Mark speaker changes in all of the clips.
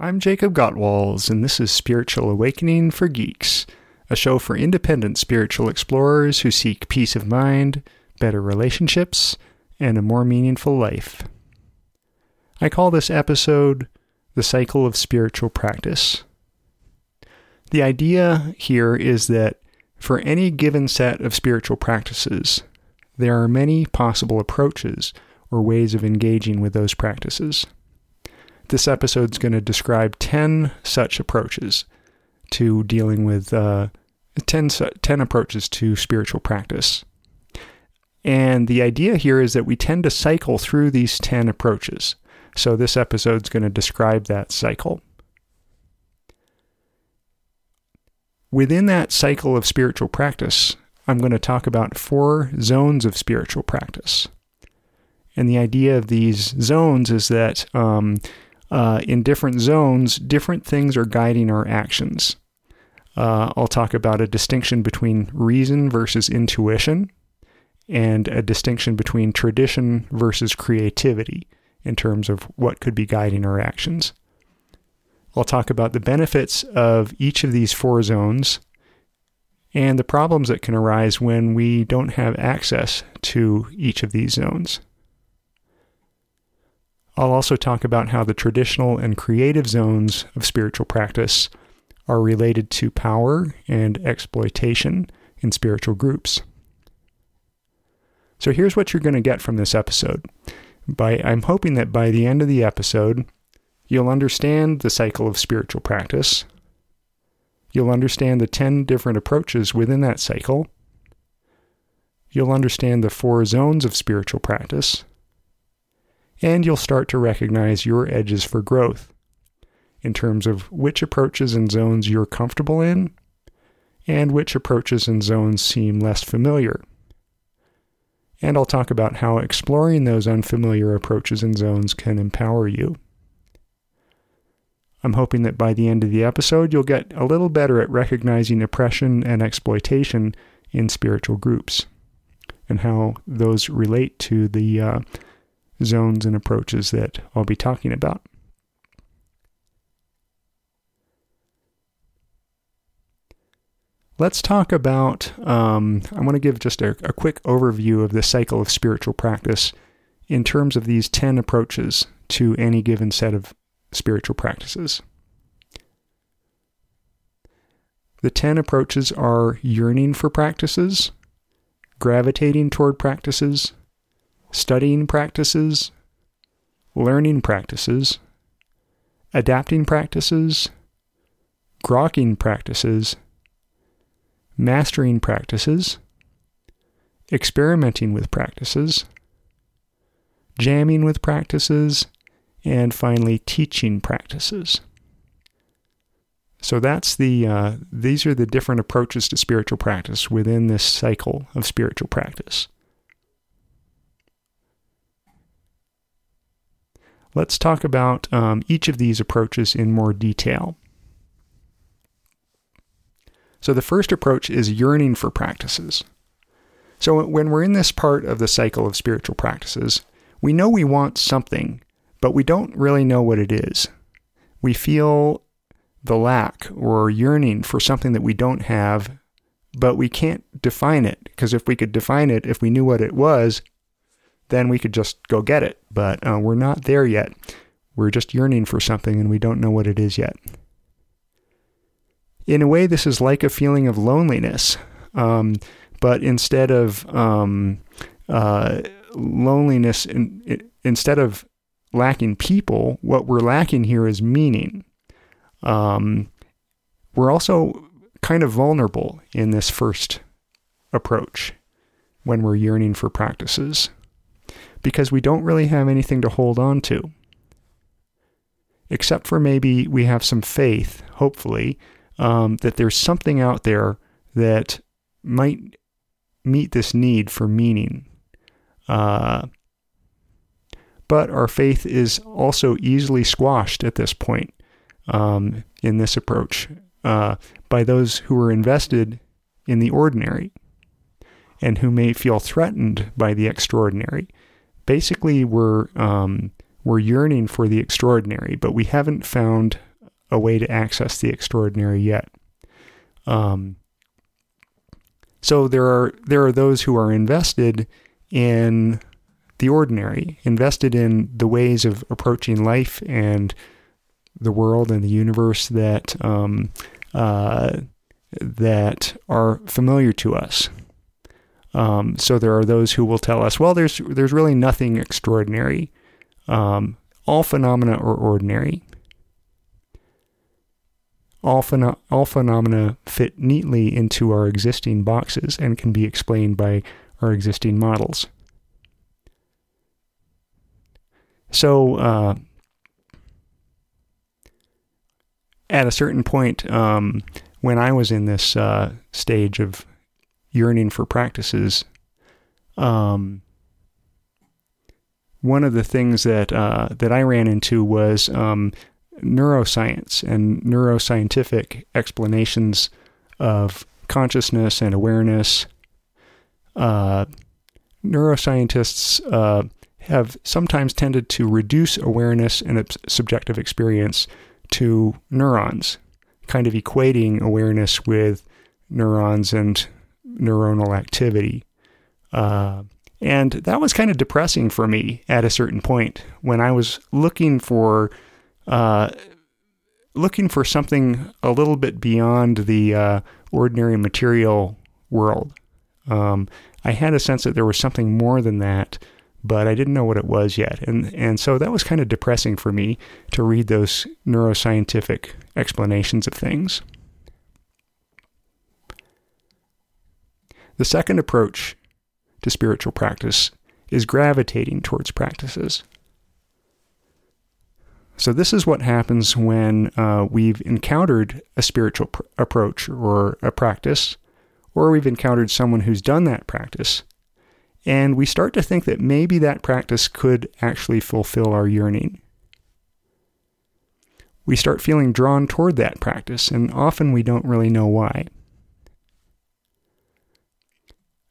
Speaker 1: I'm Jacob Gotwals, and this is Spiritual Awakening for Geeks, a show for independent spiritual explorers who seek peace of mind, better relationships, and a more meaningful life. I call this episode The Cycle of Spiritual Practice. The idea here is that for any given set of spiritual practices, there are many possible approaches or ways of engaging with those practices. This episode is going to describe 10 such approaches to dealing with uh, 10, 10 approaches to spiritual practice. And the idea here is that we tend to cycle through these 10 approaches. So this episode is going to describe that cycle. Within that cycle of spiritual practice, I'm going to talk about four zones of spiritual practice. And the idea of these zones is that um, uh, in different zones, different things are guiding our actions. Uh, I'll talk about a distinction between reason versus intuition, and a distinction between tradition versus creativity in terms of what could be guiding our actions. I'll talk about the benefits of each of these four zones and the problems that can arise when we don't have access to each of these zones. I'll also talk about how the traditional and creative zones of spiritual practice are related to power and exploitation in spiritual groups. So here's what you're going to get from this episode. By I'm hoping that by the end of the episode, you'll understand the cycle of spiritual practice. You'll understand the 10 different approaches within that cycle. You'll understand the four zones of spiritual practice and you'll start to recognize your edges for growth in terms of which approaches and zones you're comfortable in and which approaches and zones seem less familiar. And I'll talk about how exploring those unfamiliar approaches and zones can empower you. I'm hoping that by the end of the episode, you'll get a little better at recognizing oppression and exploitation in spiritual groups and how those relate to the uh, zones and approaches that I'll be talking about. Let's talk about. Um, I want to give just a, a quick overview of the cycle of spiritual practice in terms of these 10 approaches to any given set of spiritual practices. The 10 approaches are yearning for practices, gravitating toward practices, studying practices, learning practices, adapting practices, grokking practices, mastering practices, experimenting with practices, jamming with practices, and finally teaching practices. So that's the uh, these are the different approaches to spiritual practice within this cycle of spiritual practice. Let's talk about um, each of these approaches in more detail. So, the first approach is yearning for practices. So, when we're in this part of the cycle of spiritual practices, we know we want something, but we don't really know what it is. We feel the lack or yearning for something that we don't have, but we can't define it because if we could define it, if we knew what it was, then we could just go get it. But uh, we're not there yet. We're just yearning for something and we don't know what it is yet. In a way, this is like a feeling of loneliness. Um, but instead of um, uh, loneliness, in, in, instead of lacking people, what we're lacking here is meaning. Um, we're also kind of vulnerable in this first approach when we're yearning for practices because we don't really have anything to hold on to. Except for maybe we have some faith, hopefully, um, that there's something out there that might meet this need for meaning. Uh, but our faith is also easily squashed at this point um, in this approach uh, by those who are invested in the ordinary and who may feel threatened by the extraordinary basically we're um, we're yearning for the extraordinary, but we haven't found a way to access the extraordinary yet. Um, so there are there are those who are invested in the ordinary, invested in the ways of approaching life and the world and the universe that um, uh, that are familiar to us. Um, so there are those who will tell us, well, there's there's really nothing extraordinary. Um, all phenomena are ordinary. All, pheno- all phenomena fit neatly into our existing boxes and can be explained by our existing models. So, uh, at a certain point, um, when I was in this uh, stage of yearning for practices, um, one of the things that uh, that I ran into was um, neuroscience and neuroscientific explanations of consciousness and awareness. Uh, neuroscientists uh, have sometimes tended to reduce awareness and subjective experience to neurons, kind of equating awareness with neurons and neuronal activity. Uh, and that was kind of depressing for me at a certain point when I was looking for uh, looking for something a little bit beyond the uh, ordinary material world. Um, I had a sense that there was something more than that, but I didn't know what it was yet, and and so that was kind of depressing for me to read those neuroscientific explanations of things. The second approach to spiritual practice is gravitating towards practices. So, this is what happens when uh, we've encountered a spiritual pr- approach or a practice, or we've encountered someone who's done that practice, and we start to think that maybe that practice could actually fulfill our yearning. We start feeling drawn toward that practice, and often we don't really know why.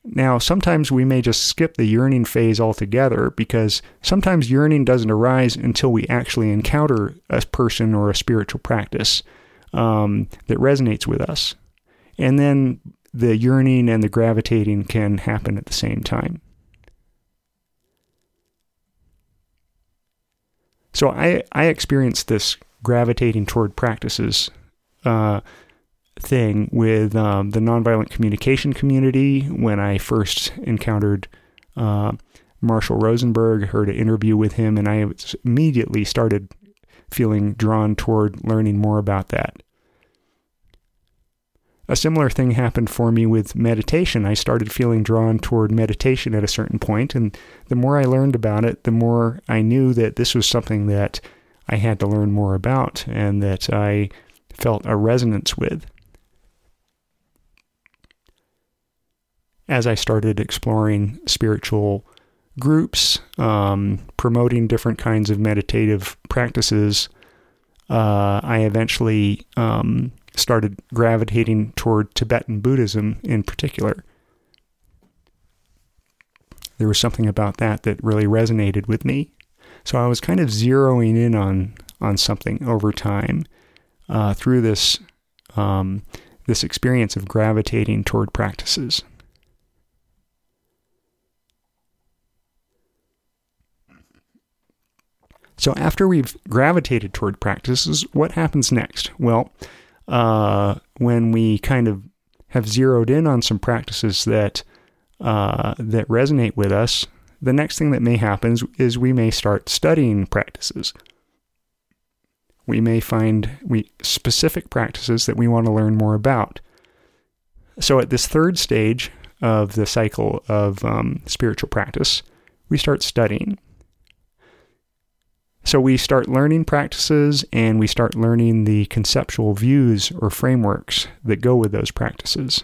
Speaker 1: Now, sometimes we may just skip the yearning phase altogether because sometimes yearning doesn't arise until we actually encounter a person or a spiritual practice um, that resonates with us. And then the yearning and the gravitating can happen at the same time. So I, I experienced this gravitating toward practices uh, thing with um, the nonviolent communication community when I first encountered uh, Marshall Rosenberg, heard an interview with him, and I immediately started feeling drawn toward learning more about that. A similar thing happened for me with meditation. I started feeling drawn toward meditation at a certain point, and the more I learned about it, the more I knew that this was something that I had to learn more about and that I felt a resonance with. As I started exploring spiritual groups, um, promoting different kinds of meditative practices, uh, I eventually um, started gravitating toward Tibetan Buddhism in particular. There was something about that that really resonated with me. So I was kind of zeroing in on on something over time uh, through this um, this experience of gravitating toward practices. So after we've gravitated toward practices, what happens next? Well, uh, when we kind of have zeroed in on some practices that uh, that resonate with us, the next thing that may happen is, we may start studying practices. We may find we specific practices that we want to learn more about. So at this third stage of the cycle of um, spiritual practice, we start studying. So we start learning practices and we start learning the conceptual views or frameworks that go with those practices.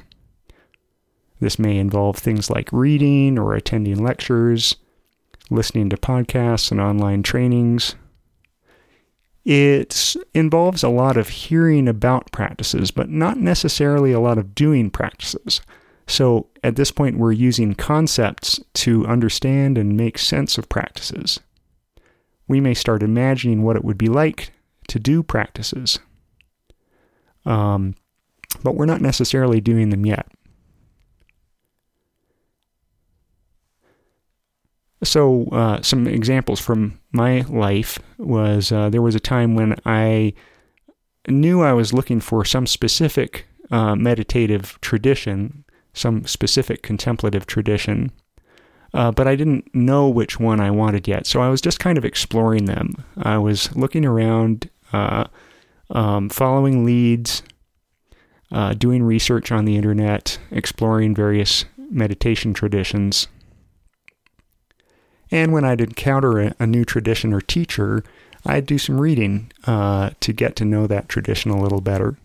Speaker 1: This may involve things like reading or attending lectures, listening to podcasts and online trainings. It involves a lot of hearing about practices, but not necessarily a lot of doing practices. So at this point, we're using concepts to understand and make sense of practices we may start imagining what it would be like to do practices. um, but we're not necessarily doing them yet. So, uh, some examples from my life was uh, there was a time when I knew I was looking for some specific uh, meditative tradition, some specific contemplative tradition, uh, but I didn't know which one I wanted yet. So I was just kind of exploring them. I was looking around, uh, um, following leads, uh, doing research on the internet, exploring various meditation traditions. And when I'd encounter a, a new tradition or teacher, I'd do some reading uh, to get to know that tradition a little better.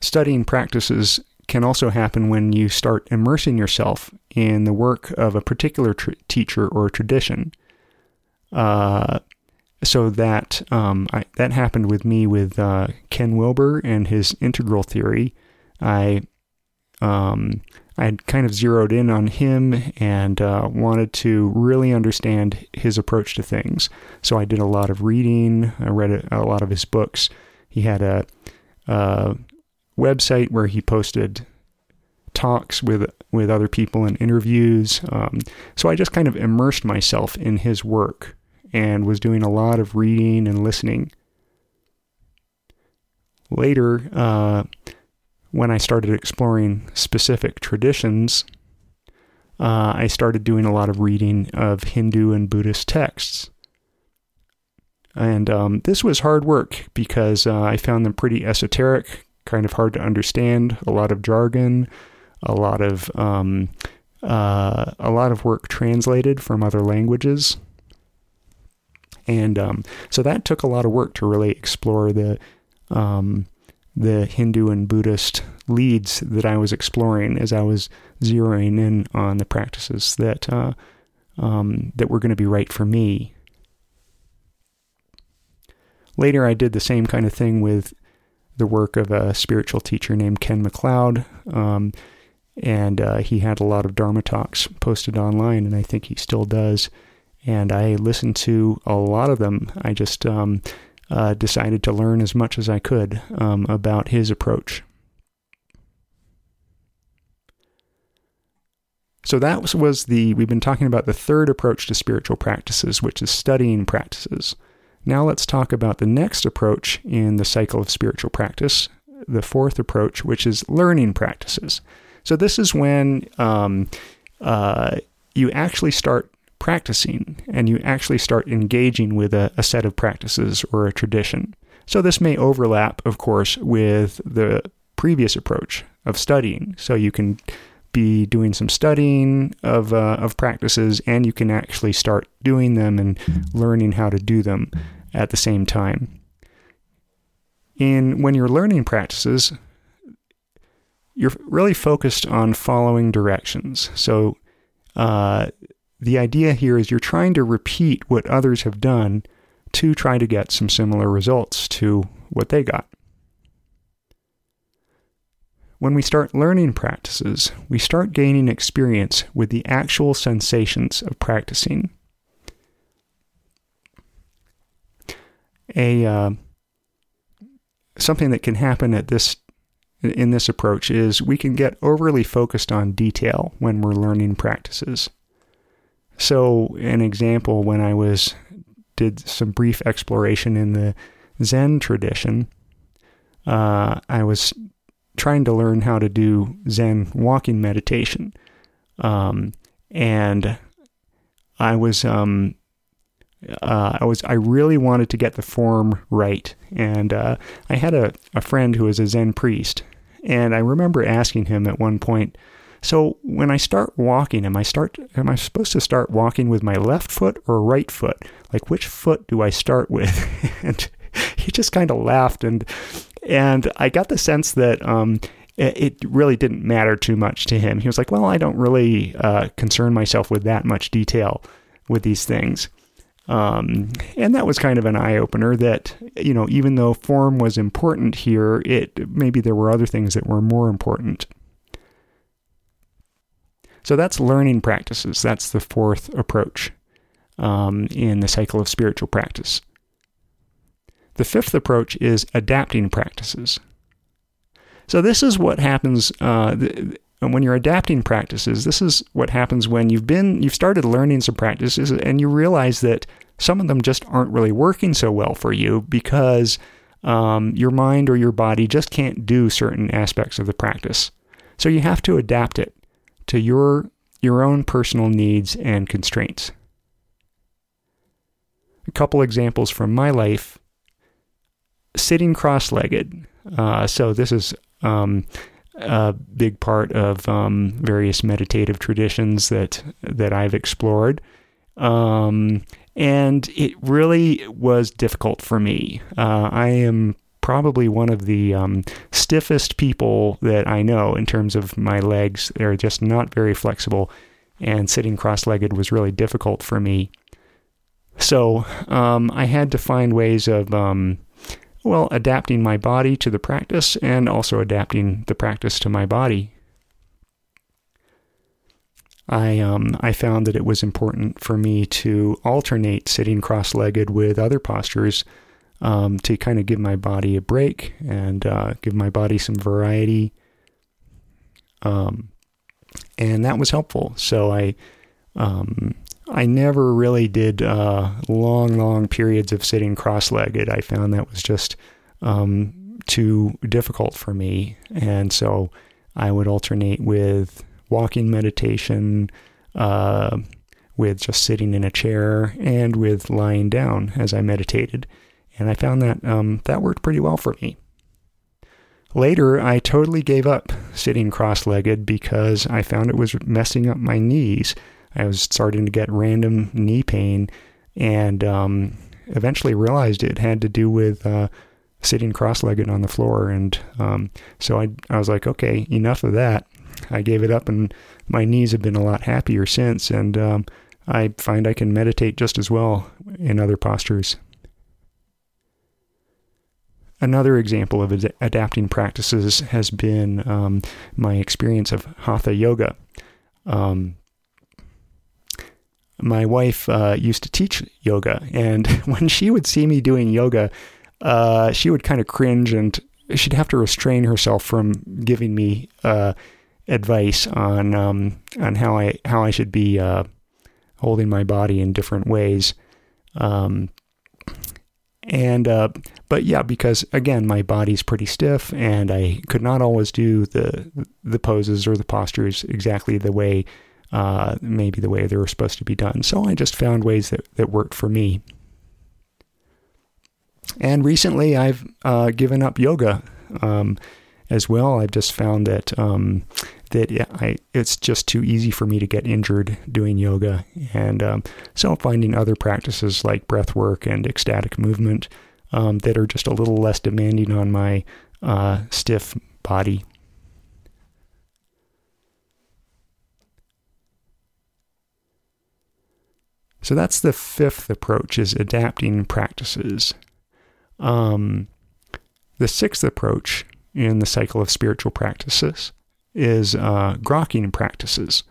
Speaker 1: Studying practices can also happen when you start immersing yourself in the work of a particular tr- teacher or tradition. Uh, so that um, I, that happened with me with uh, Ken Wilber and his integral theory. I um, I had kind of zeroed in on him and uh, wanted to really understand his approach to things. So I did a lot of reading. I read a, a lot of his books. He had a, a website where he posted talks with with other people and interviews. Um, so I just kind of immersed myself in his work and was doing a lot of reading and listening. Later, uh, when I started exploring specific traditions, uh, I started doing a lot of reading of Hindu and Buddhist texts. And um, this was hard work because uh, I found them pretty esoteric, kind of hard to understand, a lot of jargon, a lot of um, uh, a lot of work translated from other languages, and um, so that took a lot of work to really explore the um, the Hindu and Buddhist leads that I was exploring as I was zeroing in on the practices that uh, um, that were going to be right for me. Later, I did the same kind of thing with the work of a spiritual teacher named Ken McLeod, um, and uh, he had a lot of Dharma talks posted online, and I think he still does. And I listened to a lot of them. I just um, uh, decided to learn as much as I could um, about his approach. So that was, was the, we've been talking about the third approach to spiritual practices, which is studying practices. Now let's talk about the next approach in the cycle of spiritual practice, the fourth approach, which is learning practices. So this is when um, uh, you actually start practicing and you actually start engaging with a, a set of practices or a tradition. So this may overlap, of course, with the previous approach of studying. So you can be doing some studying of uh, of practices, and you can actually start doing them and learning how to do them at the same time. In when you're learning practices, you're really focused on following directions. So uh, the idea here is you're trying to repeat what others have done to try to get some similar results to what they got. When we start learning practices, we start gaining experience with the actual sensations of practicing. A uh, something that can happen at this in this approach is we can get overly focused on detail when we're learning practices. So, an example when I was did some brief exploration in the Zen tradition, uh, I was trying to learn how to do Zen walking meditation, um, and I was um, uh, I was I really wanted to get the form right, and uh, I had a, a friend who was a Zen priest, and I remember asking him at one point, so when I start walking, am I start am I supposed to start walking with my left foot or right foot? Like which foot do I start with? and he just kind of laughed and and I got the sense that um, it really didn't matter too much to him. He was like, "Well, I don't really uh, concern myself with that much detail with these things." Um, and that was kind of an eye opener that, you know, even though form was important here, it maybe there were other things that were more important. So that's learning practices. That's the fourth approach. um, in the cycle of spiritual practice. The fifth approach is adapting practices. So, this is what happens uh, when you're adapting practices. This is what happens when you've been, you've started learning some practices and you realize that some of them just aren't really working so well for you because um, your mind or your body just can't do certain aspects of the practice. So you have to adapt it to your your own personal needs and constraints. A couple examples from my life: sitting cross-legged. Uh, so this is um, a big part of um, various meditative traditions that that I've explored. Um, and it really was difficult for me. Uh, I am probably one of the um, stiffest people that I know in terms of my legs. They're just not very flexible, and sitting cross legged was really difficult for me. So um, I had to find ways of, um, well, adapting my body to the practice and also adapting the practice to my body. I um, I found that it was important for me to alternate sitting cross-legged with other postures um, to kind of give my body a break and uh, give my body some variety. Um, and that was helpful. So I um, I never really did uh, long, long periods of sitting cross-legged. I found that was just um, too difficult for me, and so I would alternate with walking meditation, uh, with just sitting in a chair, and with lying down as I meditated. And I found that um, that worked pretty well for me. Later, I totally gave up sitting cross legged because I found it was messing up my knees. I was starting to get random knee pain and um, eventually realized it had to do with uh, sitting cross legged on the floor. And um, so I, I was like, okay, enough of that. I gave it up, and my knees have been a lot happier since. And um, I find I can meditate just as well in other postures. Another example of ad- adapting practices has been um, my experience of hatha yoga. Um, my wife uh, used to teach yoga, and when she would see me doing yoga, uh, she would kind of cringe and she'd have to restrain herself from giving me uh, advice on um, on how I how I should be uh, holding my body in different ways. Um, and uh, but yeah, because again, my body's pretty stiff, and I could not always do the the poses or the postures exactly the way uh, maybe the way they were supposed to be done. So I just found ways that that worked for me. And recently, I've uh, given up yoga um, as well. I've just found that um, that I, it's just too easy for me to get injured doing yoga. And um, so I'm finding other practices like breath work and ecstatic movement um, that are just a little less demanding on my uh, stiff body. So that's the fifth approach is adapting practices. Um, the sixth approach in the cycle of spiritual practices is uh, grokking practices.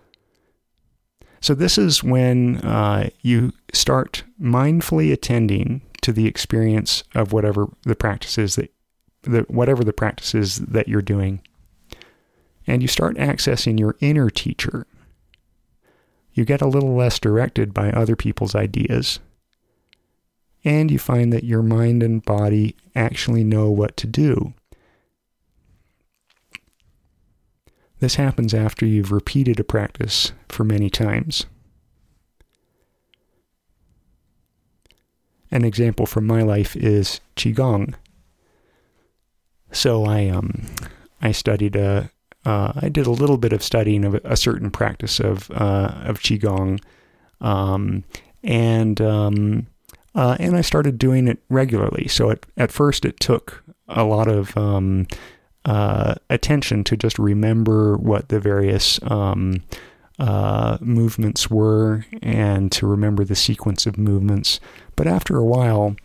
Speaker 1: So, this is when uh, you start mindfully attending to the experience of whatever the practice is that, the, whatever the practice is that you're doing. And you start accessing your inner teacher. You get a little less directed by other people's ideas. And you find that your mind and body actually know what to do. This happens after you've repeated a practice for many times. An example from my life is qigong. So I um I studied a uh, I did a little bit of studying of a certain practice of uh, of qigong, um, and um, uh, and I started doing it regularly. So at at first it took a lot of um, uh, attention to just remember what the various um, uh, movements were and to remember the sequence of movements. But after a while,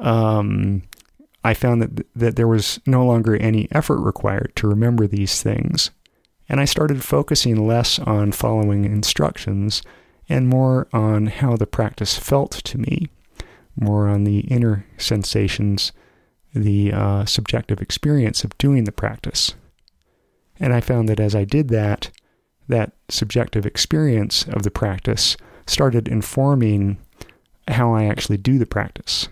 Speaker 1: um, I found that that there was no longer any effort required to remember these things, and I started focusing less on following instructions and more on how the practice felt to me, more on the inner sensations, the uh, subjective experience of doing the practice. And I found that as I did that, that subjective experience of the practice started informing how I actually do the practice.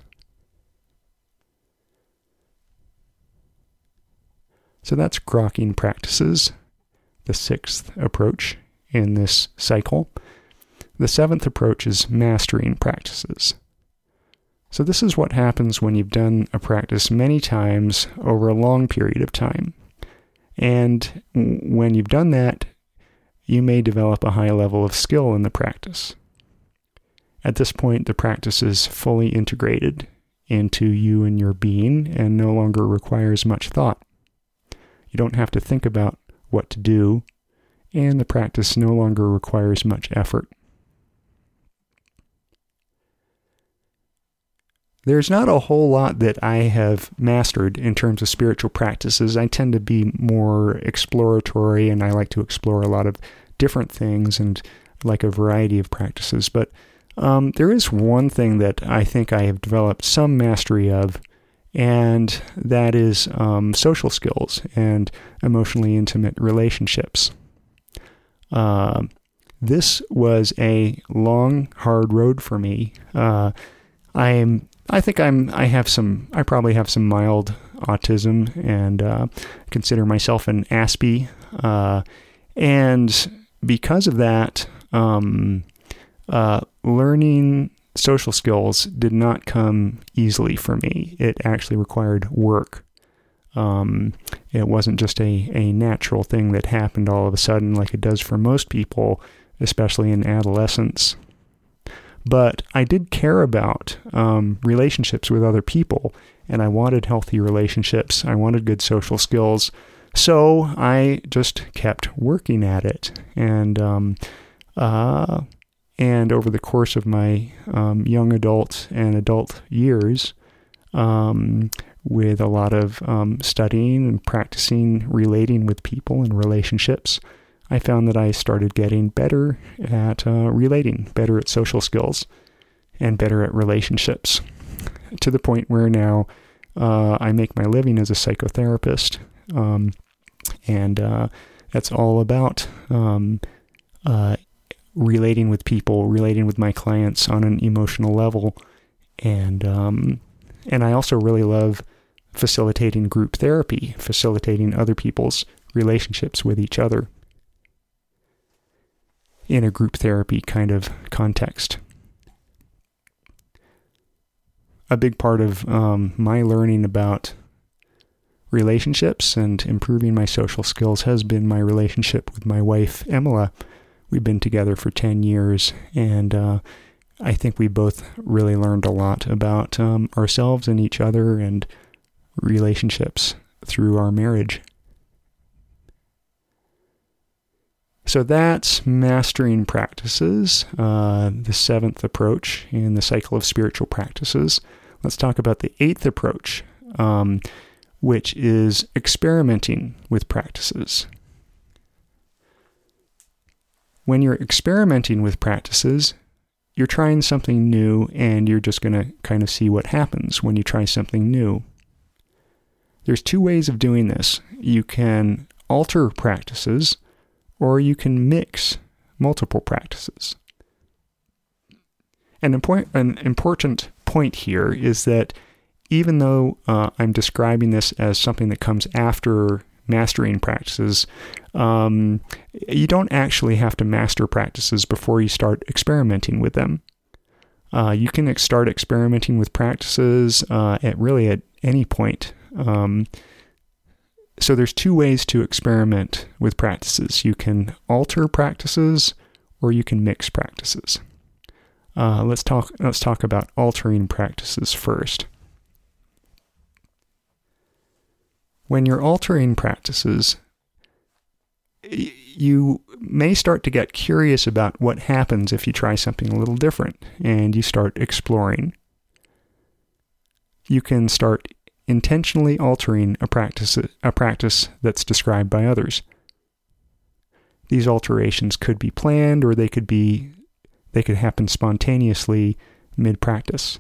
Speaker 1: So that's grokking practices, the sixth approach in this cycle. The seventh approach is mastering practices. So, this is what happens when you've done a practice many times over a long period of time. And when you've done that, you may develop a high level of skill in the practice. At this point, the practice is fully integrated into you and your being and no longer requires much thought. You don't have to think about what to do, and the practice no longer requires much effort. There's not a whole lot that I have mastered in terms of spiritual practices. I tend to be more exploratory and I like to explore a lot of different things and like a variety of practices. But um, there is one thing that I think I have developed some mastery of, and that is um, social skills and emotionally intimate relationships. Uh, this was a long, hard road for me. Uh, I'm I think I'm I have some I probably have some mild autism and uh, consider myself an Aspie, uh, and because of that, um, uh, learning social skills did not come easily for me. It actually required work. Um, it wasn't just a, a natural thing that happened all of a sudden like it does for most people, especially in adolescence. But I did care about um, relationships with other people, and I wanted healthy relationships. I wanted good social skills. So I just kept working at it. And, um, uh, and over the course of my um, young adult and adult years, um, with a lot of um, studying and practicing relating with people and relationships, I found that I started getting better at uh, relating, better at social skills, and better at relationships to the point where now uh, I make my living as a psychotherapist. Um, and uh, that's all about um, uh, relating with people, relating with my clients on an emotional level. And, um, and I also really love facilitating group therapy, facilitating other people's relationships with each other in a group therapy kind of context. A big part of um, my learning about relationships and improving my social skills has been my relationship with my wife, Emila. We've been together for 10 years, and uh, I think we both really learned a lot about um, ourselves and each other and relationships through our marriage. So that's mastering practices, uh, the seventh approach in the cycle of spiritual practices. Let's talk about the eighth approach, um, which is experimenting with practices. When you're experimenting with practices, you're trying something new and you're just going to kind of see what happens when you try something new. There's two ways of doing this. You can alter practices or you can mix multiple practices. An, an important point here is that even though uh, I'm describing this as something that comes after mastering practices, um, you don't actually have to master practices before you start experimenting with them. Uh, you can start experimenting with practices uh, at really at any point. Um, so there's two ways to experiment with practices. You can alter practices or you can mix practices. Uh, let's talk let's talk about altering practices first. When you're altering practices, you may start to get curious about what happens if you try something a little different and you start exploring. You can start intentionally altering a practice, a practice that's described by others. These alterations could be planned or they could be they could happen spontaneously mid practice.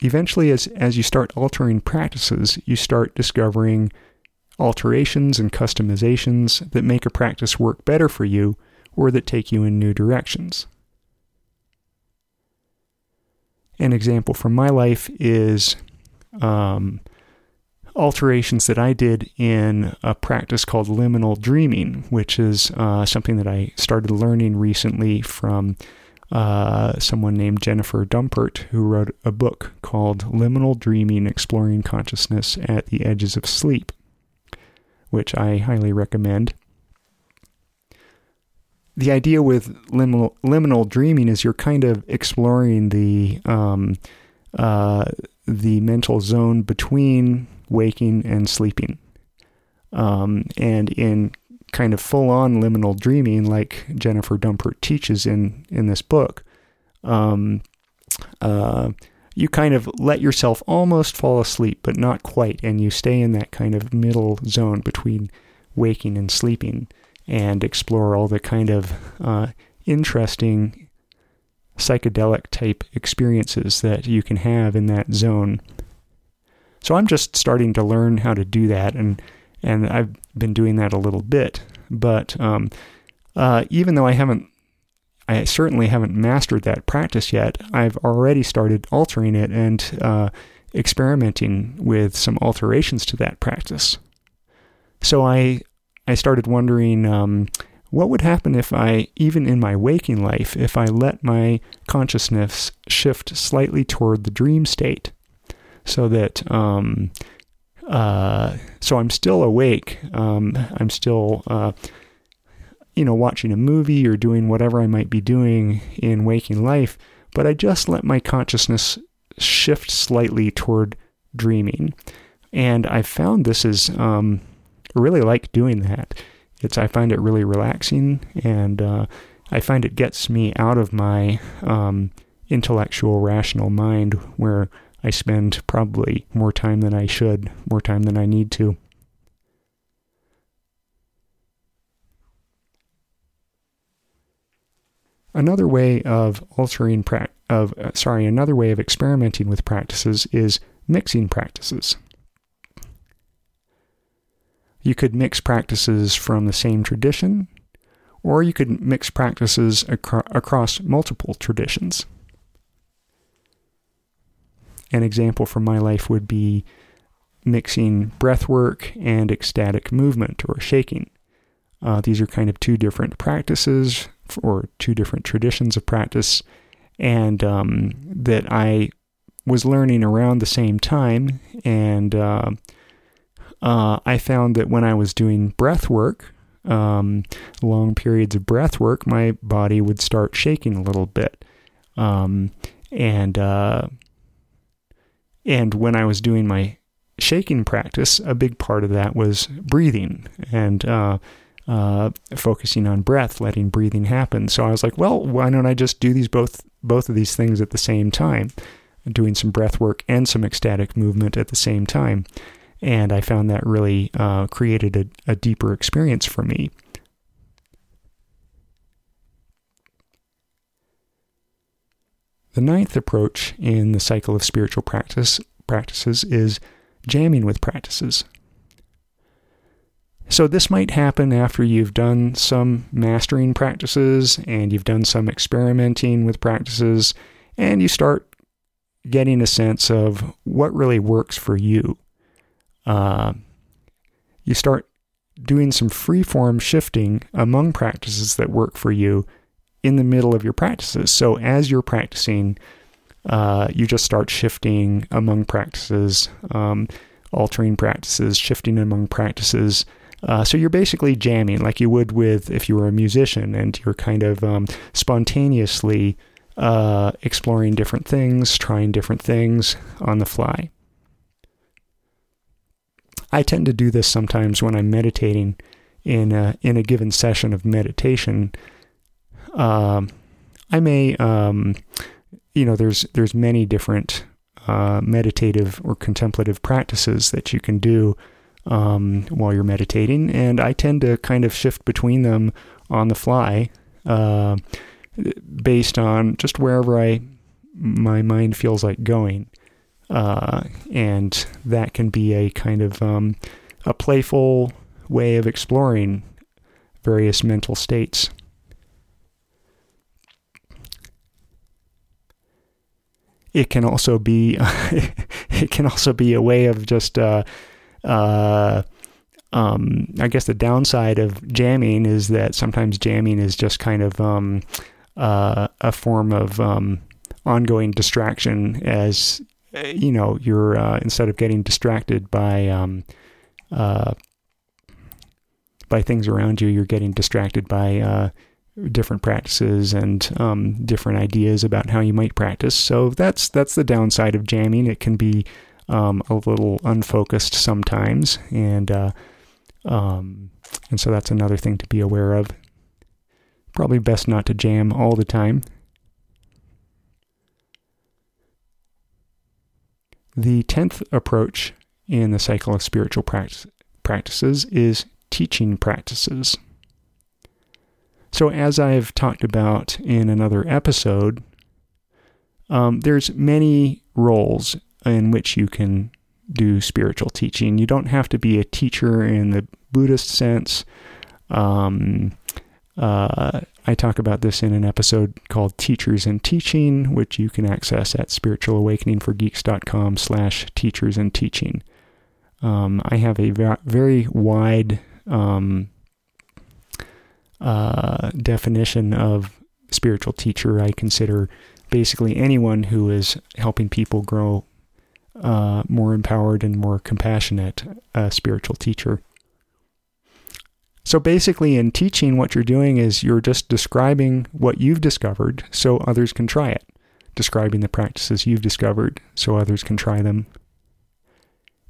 Speaker 1: Eventually, as, as you start altering practices, you start discovering alterations and customizations that make a practice work better for you or that take you in new directions. An example from my life is um, alterations that I did in a practice called liminal dreaming, which is uh, something that I started learning recently from uh, someone named Jennifer Dumpert, who wrote a book called Liminal Dreaming Exploring Consciousness at the Edges of Sleep, which I highly recommend. The idea with liminal, liminal dreaming is you're kind of exploring the um, uh, the mental zone between waking and sleeping. Um, and in kind of full on liminal dreaming, like Jennifer Dumpert teaches in, in this book, um, uh, you kind of let yourself almost fall asleep, but not quite, and you stay in that kind of middle zone between waking and sleeping and explore all the kind of uh, interesting psychedelic type experiences that you can have in that zone. So I'm just starting to learn how to do that, and and I've been doing that a little bit. But um, uh, even though I haven't, I certainly haven't mastered that practice yet. I've already started altering it and uh, experimenting with some alterations to that practice. So I I started wondering. Um, what would happen if I, even in my waking life, if I let my consciousness shift slightly toward the dream state? so that um, uh, so I'm still awake. Um, I'm still uh, you know watching a movie or doing whatever I might be doing in waking life, but I just let my consciousness shift slightly toward dreaming, and I found this is um, really like doing that. It's I find it really relaxing, and uh, I find it gets me out of my um, intellectual, rational mind where I spend probably more time than I should, more time than I need to. Another way of altering pra- of uh, sorry, another way of experimenting with practices is mixing practices. You could mix practices from the same tradition, or you could mix practices acro- across multiple traditions. An example from my life would be mixing breath work and ecstatic movement or shaking. Uh, these are kind of two different practices or two different traditions of practice, and um, that I was learning around the same time. And uh, uh, I found that when I was doing breath work, um, long periods of breath work, my body would start shaking a little bit. Um, and uh, and when I was doing my shaking practice, a big part of that was breathing and uh, uh, focusing on breath, letting breathing happen. So I was like, well, why don't I just do these both both of these things at the same time, doing some breath work and some ecstatic movement at the same time. And I found that really uh, created a, a deeper experience for me. The ninth approach in the cycle of spiritual practice practices is jamming with practices. So this might happen after you've done some mastering practices and you've done some experimenting with practices and you start getting a sense of what really works for you. Uh, you start doing some free-form shifting among practices that work for you in the middle of your practices. So as you're practicing, uh, you just start shifting among practices, um, altering practices, shifting among practices. Uh, so you're basically jamming like you would with if you were a musician, and you're kind of um, spontaneously uh, exploring different things, trying different things on the fly. I tend to do this sometimes when I'm meditating in a, in a given session of meditation. Um, I may, um, you know, there's there's many different uh, meditative or contemplative practices that you can do um, while you're meditating, and I tend to kind of shift between them on the fly, uh, based on just wherever I my mind feels like going, uh, and that can be a kind of um, a playful way of exploring various mental states. It can also be it can also be a way of just uh, uh, um, I guess the downside of jamming is that sometimes jamming is just kind of um, uh, a form of um, ongoing distraction as you know you're uh, instead of getting distracted by um, uh, by things around you you're getting distracted by uh, different practices and um, different ideas about how you might practice so that's that's the downside of jamming it can be um, a little unfocused sometimes and uh, um, and so that's another thing to be aware of. Probably best not to jam all the time. The tenth approach in the cycle of spiritual practice, practices is teaching practices. So, as I've talked about in another episode, um, there's many roles in which you can do spiritual teaching. You don't have to be a teacher in the Buddhist sense. Um, uh, I talk about this in an episode called Teachers and Teaching, which you can access at spiritualawakeningforgeeks.com slash teachers and teaching. Um, I have a very wide um, uh, definition of spiritual teacher. I consider basically anyone who is helping people grow uh, more empowered and more compassionate uh, spiritual teacher. So basically, in teaching, what you're doing is you're just describing what you've discovered so others can try it, describing the practices you've discovered so others can try them.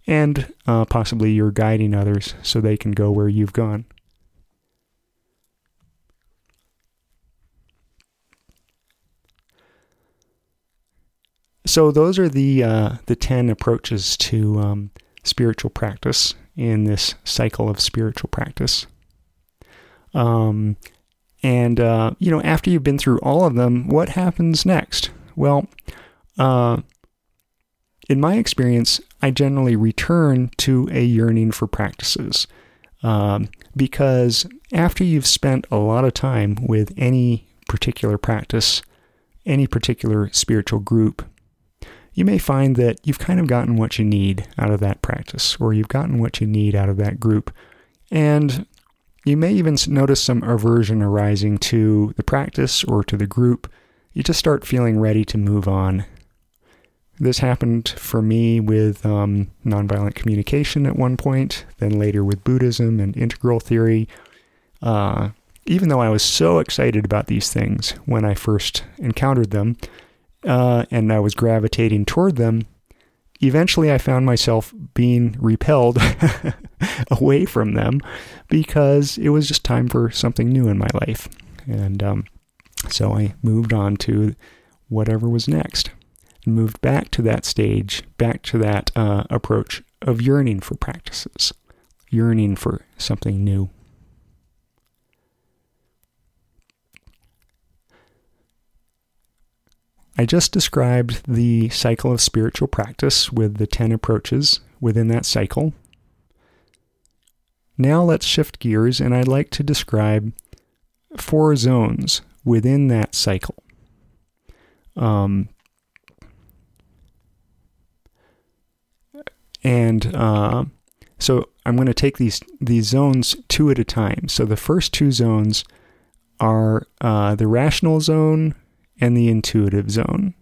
Speaker 1: And uh, possibly you're guiding others so they can go where you've gone. So those are the uh, the ten approaches to um, spiritual practice in this cycle of spiritual practice. Um, and uh, you know, after you've been through all of them, what happens next? Well, uh, in my experience, I generally return to a yearning for practices. Um, because after you've spent a lot of time with any particular practice, any particular spiritual group, you may find that you've kind of gotten what you need out of that practice, or you've gotten what you need out of that group. And you may even notice some aversion arising to the practice or to the group. You just start feeling ready to move on. This happened for me with um, nonviolent communication at one point, then later with Buddhism and integral theory. Uh, even though I was so excited about these things when I first encountered them, uh, and I was gravitating toward them, eventually I found myself being repelled away from them because it was just time for something new in my life. And um, so I moved on to whatever was next and moved back to that stage, back to that uh, approach of yearning for practices, yearning for something new. I just described the cycle of spiritual practice with the 10 approaches within that cycle. Now let's shift gears and I'd like to describe four zones within that cycle. Um, and uh, so I'm going to take these these zones two at a time. So the first two zones are uh, the rational zone and the intuitive zone.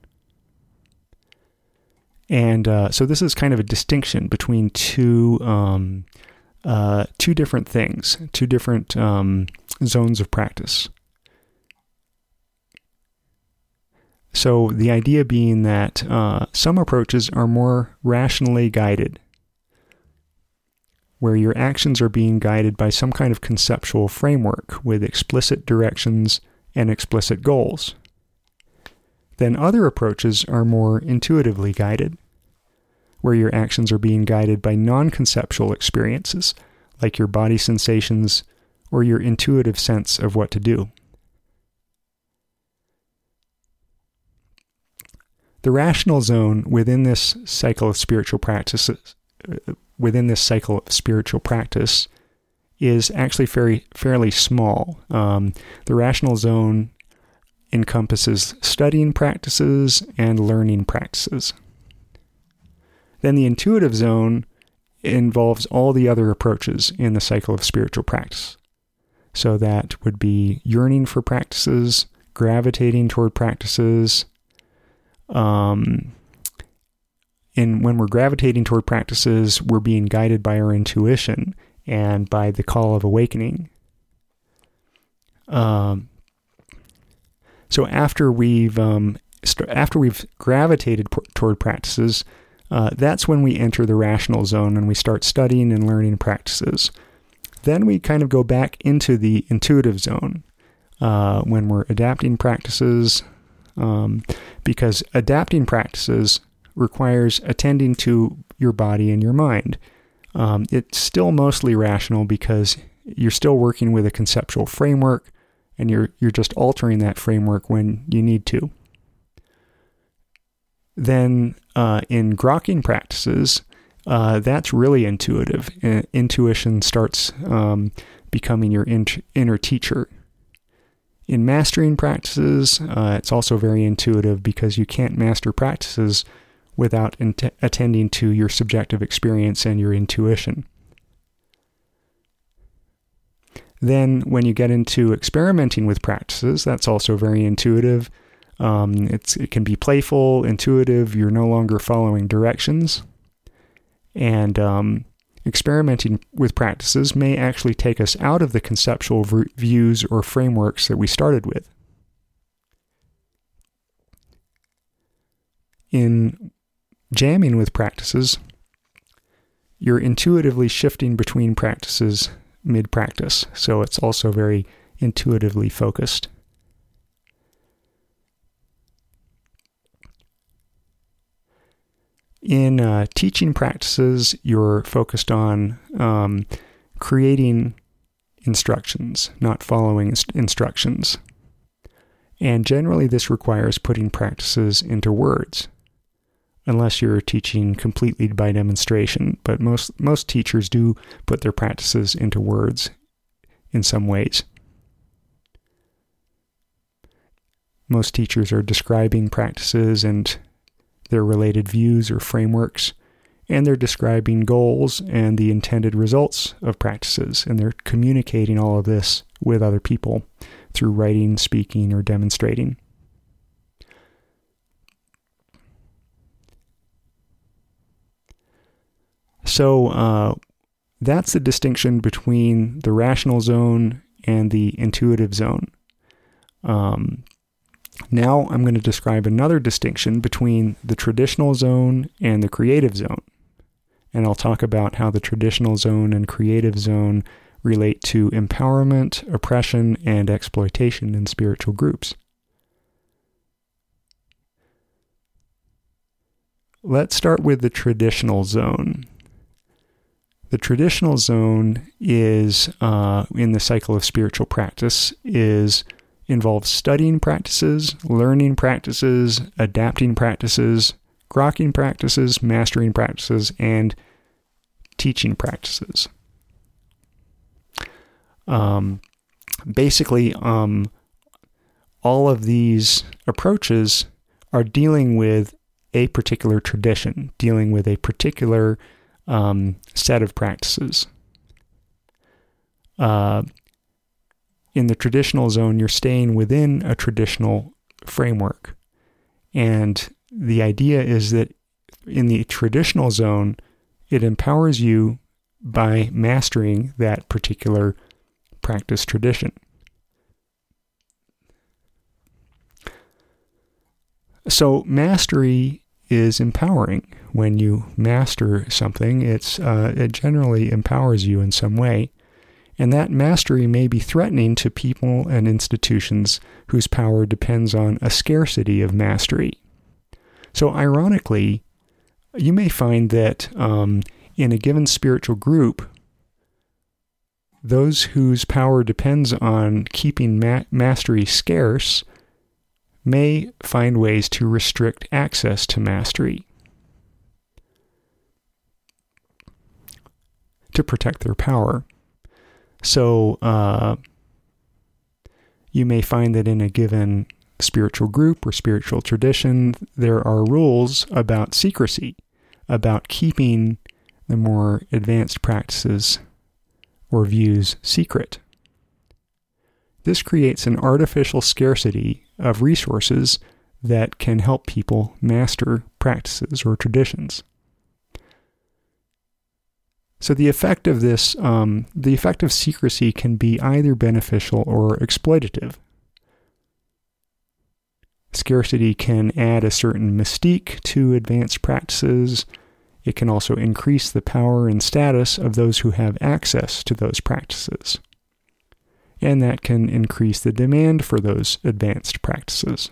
Speaker 1: And uh, so this is kind of a distinction between two um, uh, two different things, two different um, zones of practice. So the idea being that uh, some approaches are more rationally guided, where your actions are being guided by some kind of conceptual framework with explicit directions and explicit goals then other approaches are more intuitively guided, where your actions are being guided by non conceptual experiences, like your body sensations or your intuitive sense of what to do. The rational zone within this cycle of spiritual practices, uh, within this cycle of spiritual practice, is actually very fairly small. Um, the rational zone encompasses studying practices and learning practices. Then the intuitive zone involves all the other approaches in the cycle of spiritual practice. So that would be yearning for practices, gravitating toward practices, um, and when we're gravitating toward practices, we're being guided by our intuition and by the call of awakening. Um, so after we've um, st- after we've gravitated p- toward practices, uh, that's when we enter the rational zone and we start studying and learning practices. Then we kind of go back into the intuitive zone uh, when we're adapting practices, um, because adapting practices requires attending to your body and your mind. Um, it's still mostly rational because you're still working with a conceptual framework and you're you're just altering that framework when you need to. Then uh, in grokking practices, uh, that's really intuitive. Intuition starts um, becoming your in- inner teacher. In mastering practices, uh, it's also very intuitive because you can't master practices without int- attending to your subjective experience and your intuition. Then, when you get into experimenting with practices, that's also very intuitive. Um, it can be playful, intuitive. You're no longer following directions. And um, experimenting with practices may actually take us out of the conceptual v- views or frameworks that we started with. In jamming with practices, you're intuitively shifting between practices mid practice, so it's also very intuitively focused. In uh, teaching practices, you're focused on um, creating instructions, not following instructions. And generally, this requires putting practices into words, unless you're teaching completely by demonstration. But most, most teachers do put their practices into words in some ways. Most teachers are describing practices and their related views or frameworks, and they're describing goals and the intended results of practices, and they're communicating all of this with other people through writing, speaking, or demonstrating. So uh, that's the distinction between the rational zone and the intuitive zone. Um, now I'm going to describe another distinction between the traditional zone and the creative zone. And I'll talk about how the traditional zone and creative zone relate to empowerment, oppression, and exploitation in spiritual groups. Let's start with the traditional zone. The traditional zone is, uh, in the cycle of spiritual practice, is involves studying practices, learning practices, adapting practices, grokking practices, mastering practices, and teaching practices. Um, basically, um, all of these approaches are dealing with a particular tradition, dealing with a particular um, set of practices. Uh, in the traditional zone, you're staying within a traditional framework. And the idea is that in the traditional zone, it empowers you by mastering that particular practice tradition. So, mastery is empowering. When you master something, it's uh, it generally empowers you in some way and that mastery may be threatening to people and institutions whose power depends on a scarcity of mastery. So, ironically, you may find that um, in a given spiritual group, those whose power depends on keeping ma- mastery scarce may find ways to restrict access to mastery to protect their power. So, uh, you may find that in a given spiritual group or spiritual tradition, there are rules about secrecy, about keeping the more advanced practices or views secret. This creates an artificial scarcity of resources that can help people master practices or traditions. So the effect of this, um, the effect of secrecy can be either beneficial or exploitative. Scarcity can add a certain mystique to advanced practices. It can also increase the power and status of those who have access to those practices. And that can increase the demand for those advanced practices.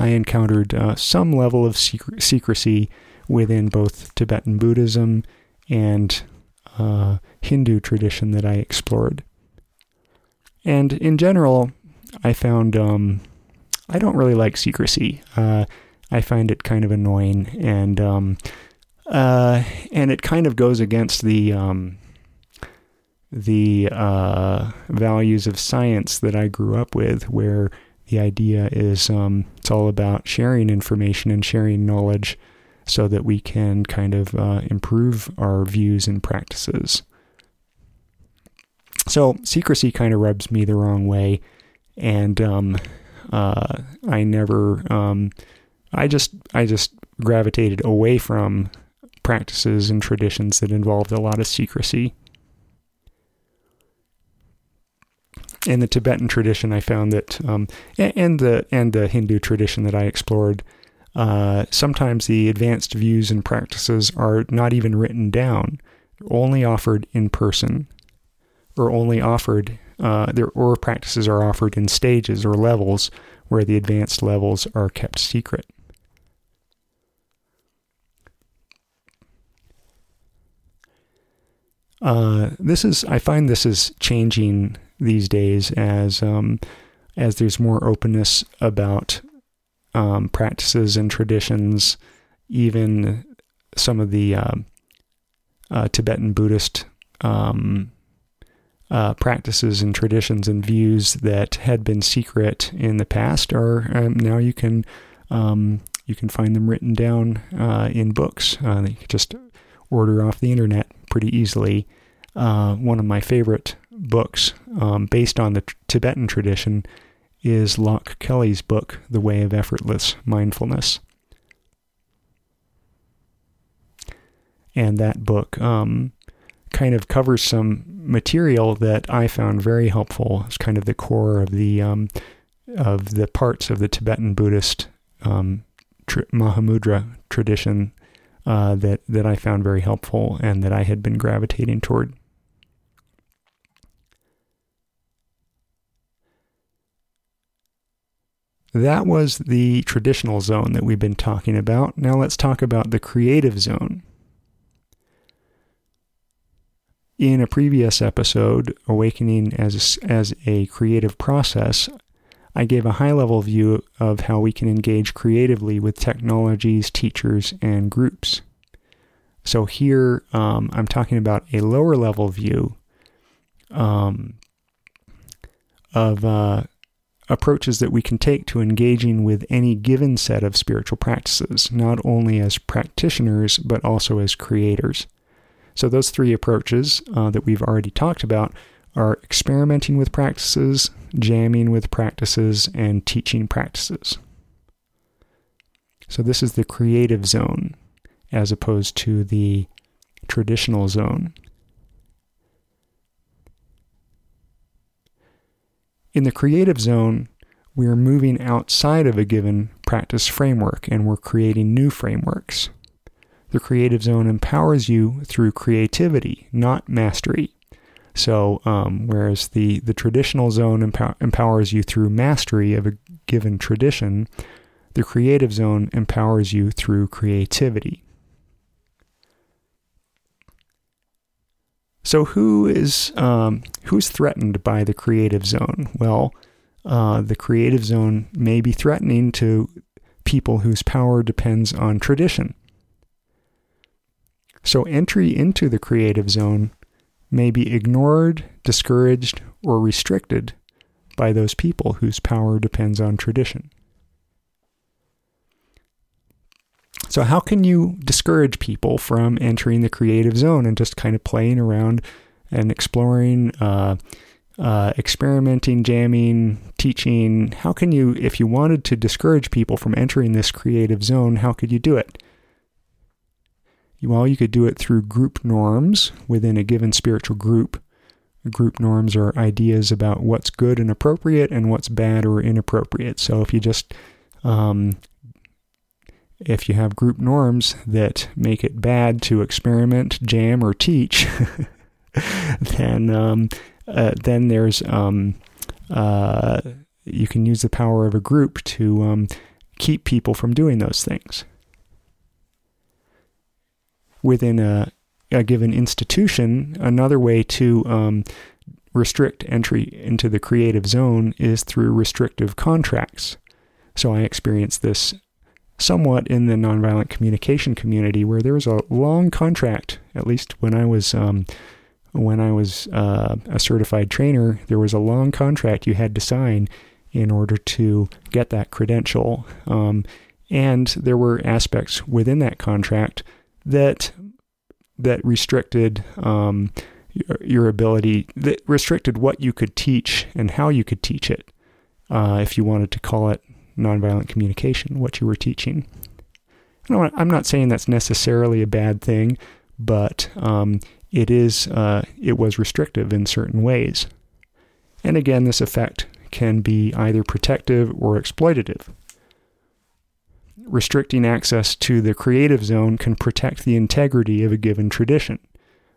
Speaker 1: I encountered uh, some level of secrecy within both Tibetan Buddhism and uh, Hindu tradition that I explored. And in general, I found um, I don't really like secrecy. Uh, I find it kind of annoying, and um, uh, and it kind of goes against the um, the uh, values of science that I grew up with, where the idea is um, it's all about sharing information and sharing knowledge so that we can kind of uh, improve our views and practices. So secrecy kind of rubs me the wrong way, and um, uh, I never, um, I just, I just gravitated away from practices and traditions that involved a lot of secrecy. In the Tibetan tradition, I found that, um, and the and the Hindu tradition that I explored, uh, sometimes the advanced views and practices are not even written down, only offered in person, or only offered, uh, there, or practices are offered in stages or levels where the advanced levels are kept secret. Uh, this is I find this is changing these days as um, as there's more openness about um, practices and traditions, even some of the uh, uh, Tibetan Buddhist um, uh, practices and traditions and views that had been secret in the past are um, now you can um, you can find them written down uh, in books. Uh, you can just order off the internet pretty easily. Uh, one of my favorite books um, based on the Tibetan tradition is Loch Kelly's book, The Way of Effortless Mindfulness. And that book um, kind of covers some material that I found very helpful. It's kind of the core of the um, of the parts of the Tibetan Buddhist um, Mahamudra tradition uh, that that I found very helpful and that I had been gravitating toward. That was the traditional zone that we've been talking about. Now let's talk about the creative zone. In a previous episode, Awakening as a, as a Creative Process, I gave a high level view of how we can engage creatively with technologies, teachers, and groups. So here um, I'm talking about a lower level view um, of uh, approaches that we can take to engaging with any given set of spiritual practices, not only as practitioners, but also as creators. So, those three approaches uh, that we've already talked about are experimenting with practices, jamming with practices, and teaching practices. So, this is the creative zone as opposed to the traditional zone. In the creative zone, we are moving outside of a given practice framework and we're creating new frameworks. The creative zone empowers you through creativity, not mastery. So, um, whereas the, the traditional zone empow- empowers you through mastery of a given tradition, the creative zone empowers you through creativity. So who is um, who's threatened by the creative zone? Well, uh, the creative zone may be threatening to people whose power depends on tradition. So entry into the creative zone may be ignored, discouraged, or restricted by those people whose power depends on tradition. So, how can you discourage people from entering the creative zone and just kind of playing around and exploring, uh, uh, experimenting, jamming, teaching? How can you, if you wanted to discourage people from entering this creative zone, how could you do it? Well, you could do it through group norms within a given spiritual group. Group norms are ideas about what's good and appropriate and what's bad or inappropriate. So if you just um, if you have group norms that make it bad to experiment, jam, or teach, then um, uh, then there's um, uh, you can use the power of a group to um, keep people from doing those things within a, a given institution, another way to um, restrict entry into the creative zone is through restrictive contracts. So I experienced this somewhat in the nonviolent communication community, where there was a long contract. At least when I was um, when I was uh, a certified trainer, there was a long contract you had to sign in order to get that credential. Um, and there were aspects within that contract that that restricted um, your, ability that restricted what you could teach and how you could teach it. Uh, if you wanted to call it nonviolent communication, what you were teaching. I'm not saying that's necessarily a bad thing, but um, it is uh, it was restrictive in certain ways. And again, this effect can be either protective or exploitative restricting access to the creative zone can protect the integrity of a given tradition.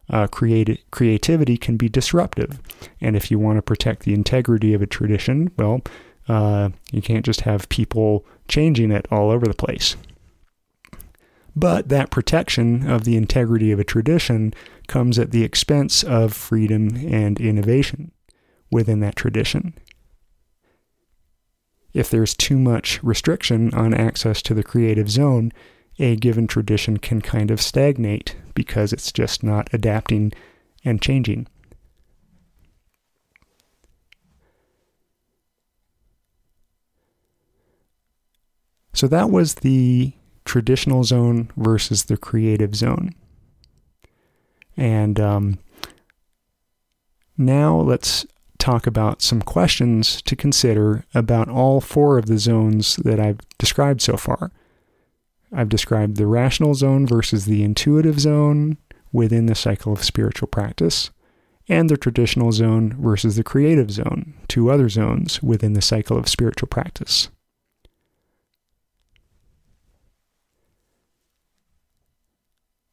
Speaker 1: Uh, creati- creativity can be disruptive. And if you want to protect the integrity of a tradition, well, uh, you can't just have people changing it all over the place. But that protection of the integrity of a tradition comes at the expense of freedom and innovation within that tradition if there's too much restriction on access to the creative zone, a given tradition can kind of stagnate because it's just not adapting and changing. So that was the traditional zone versus the creative zone. And um, now let's talk about some questions to consider about all four of the zones that I've described so far. I've described the rational zone versus the intuitive zone within the cycle of spiritual practice, and the traditional zone versus the creative zone, two other zones within the cycle of spiritual practice.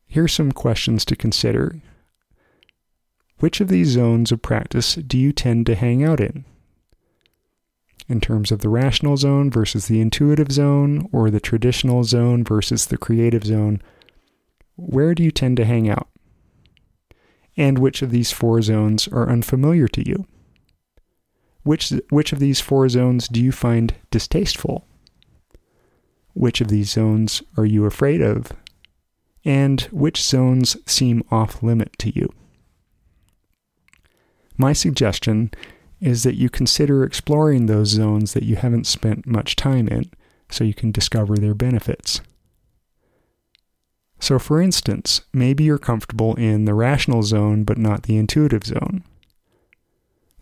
Speaker 1: Here's some questions to consider which of these zones of practice do you tend to hang out in? In terms of the rational zone versus the intuitive zone, or the traditional zone versus the creative zone, where do you tend to hang out? And which of these four zones are unfamiliar to you? Which, which of these four zones do you find distasteful? Which of these zones are you afraid of? And which zones seem off limit to you? My suggestion is that you consider exploring those zones that you haven't spent much time in so you can discover their benefits. So, for instance, maybe you're comfortable in the rational zone but not the intuitive zone.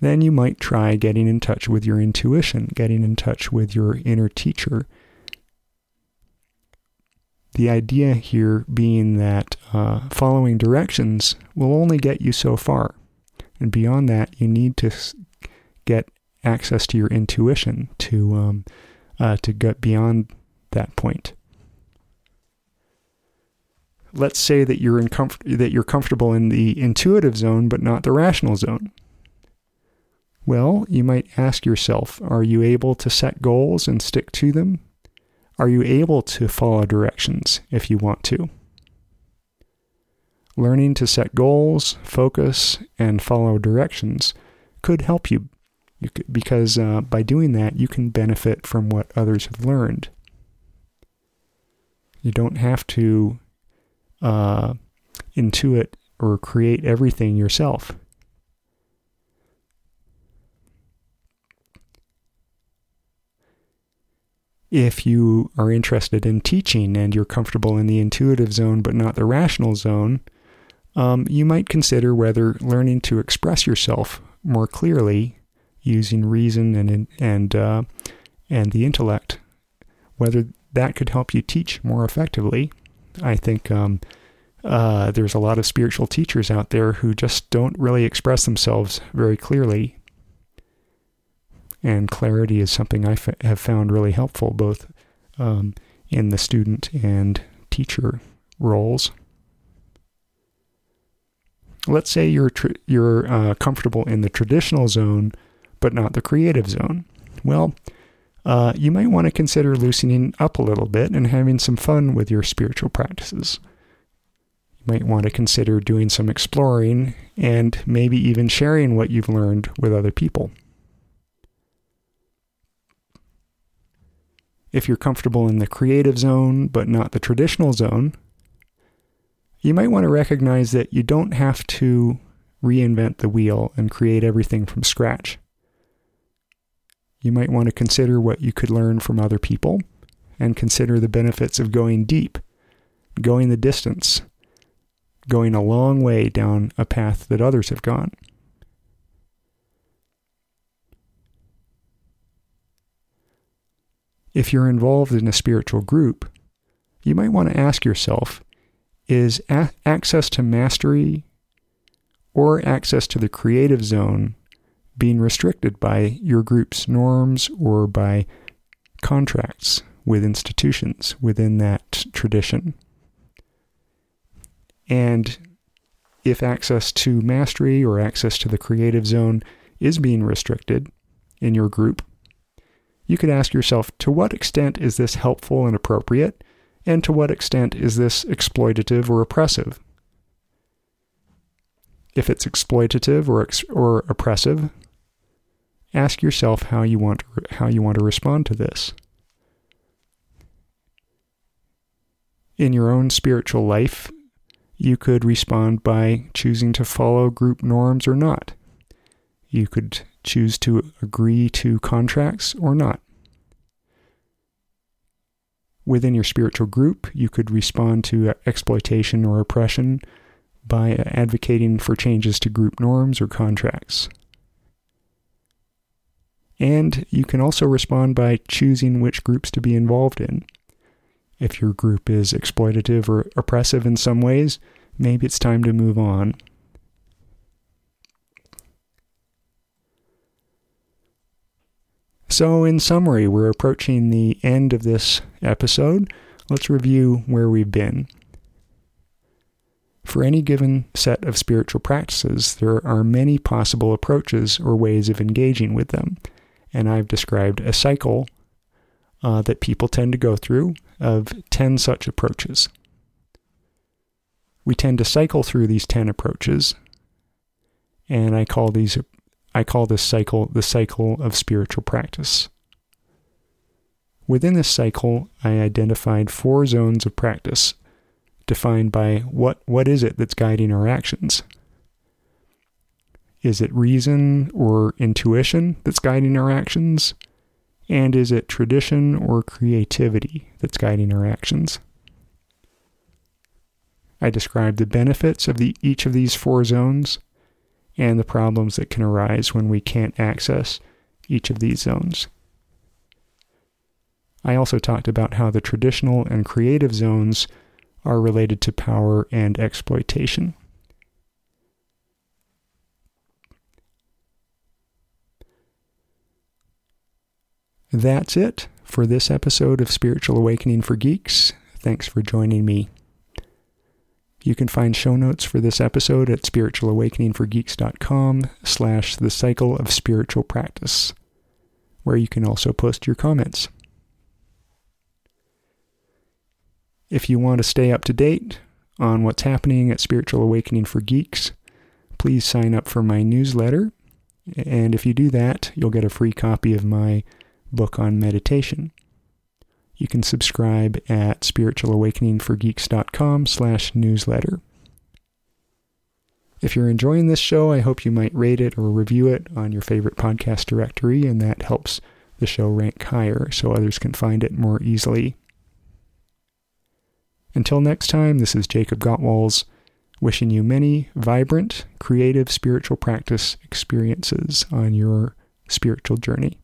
Speaker 1: Then you might try getting in touch with your intuition, getting in touch with your inner teacher. The idea here being that uh, following directions will only get you so far. And beyond that, you need to get access to your intuition to um, uh, to get beyond that point. Let's say that you're in comfort- that you're comfortable in the intuitive zone, but not the rational zone. Well, you might ask yourself: Are you able to set goals and stick to them? Are you able to follow directions if you want to? learning to set goals, focus, and follow directions could help you, because uh, by doing that, you can benefit from what others have learned. You don't have to uh, intuit or create everything yourself. If you are interested in teaching and you're comfortable in the intuitive zone but not the rational zone, um, you might consider whether learning to express yourself more clearly using reason and and uh, and the intellect, whether that could help you teach more effectively. I think um, uh, there's a lot of spiritual teachers out there who just don't really express themselves very clearly. And clarity is something I f- have found really helpful both um, in the student and teacher roles. Let's say you're tr- you're uh, comfortable in the traditional zone, but not the creative zone. Well, uh, you might want to consider loosening up a little bit and having some fun with your spiritual practices You might want to consider doing some exploring and maybe even sharing what you've learned with other people. If you're comfortable in the creative zone but not the traditional zone, you might want to recognize that you don't have to reinvent the wheel and create everything from scratch. You might want to consider what you could learn from other people and consider the benefits of going deep, going the distance, going a long way down a path that others have gone. If you're involved in a spiritual group, you might want to ask yourself is a- access to mastery or access to the creative zone being restricted by your group's norms or by contracts with institutions within that tradition? And if access to mastery or access to the creative zone is being restricted in your group, you could ask yourself to what extent is this helpful and appropriate, and to what extent is this exploitative or oppressive? If it's exploitative or, ex- or oppressive, ask yourself how you want how you want to respond to this. In your own spiritual life, you could respond by choosing to follow group norms or not. You could choose to agree to contracts or not. Within your spiritual group, you could respond to exploitation or oppression by advocating for changes to group norms or contracts. And you can also respond by choosing which groups to be involved in. If your group is exploitative or oppressive in some ways, maybe it's time to move on. So, in summary, we're approaching the end of this episode. Let's review where we've been. For any given set of spiritual practices, there are many possible approaches or ways of engaging with them. And I've described a cycle uh, that people tend to go through of 10 such approaches. We tend to cycle through these 10 approaches, and I call these I call this cycle the cycle of spiritual practice. Within this cycle, I identified four zones of practice defined by what, what is it that's guiding our actions? Is it reason or intuition that's guiding our actions? And is it tradition or creativity that's guiding our actions? I described the benefits of the, each of these four zones and the problems that can arise when we can't access each of these zones. I also talked about how the traditional and creative zones are related to power and exploitation. That's it for this episode of Spiritual Awakening for Geeks. Thanks for joining me. You can find show notes for this episode at spiritualawakeningforgeeks.com slash the cycle of spiritual practice, where you can also post your comments. If you want to stay up to date on what's happening at Spiritual Awakening for Geeks, please sign up for my newsletter. And if you do that, you'll get a free copy of my book on meditation. You can subscribe at spiritualawakeningforgeeks.com slash newsletter. If you're enjoying this show, I hope you might rate it or review it on your favorite podcast directory, and that helps the show rank higher so others can find it more easily. Until next time, this is Jacob Gotwals, wishing you many vibrant, creative spiritual practice experiences on your spiritual journey.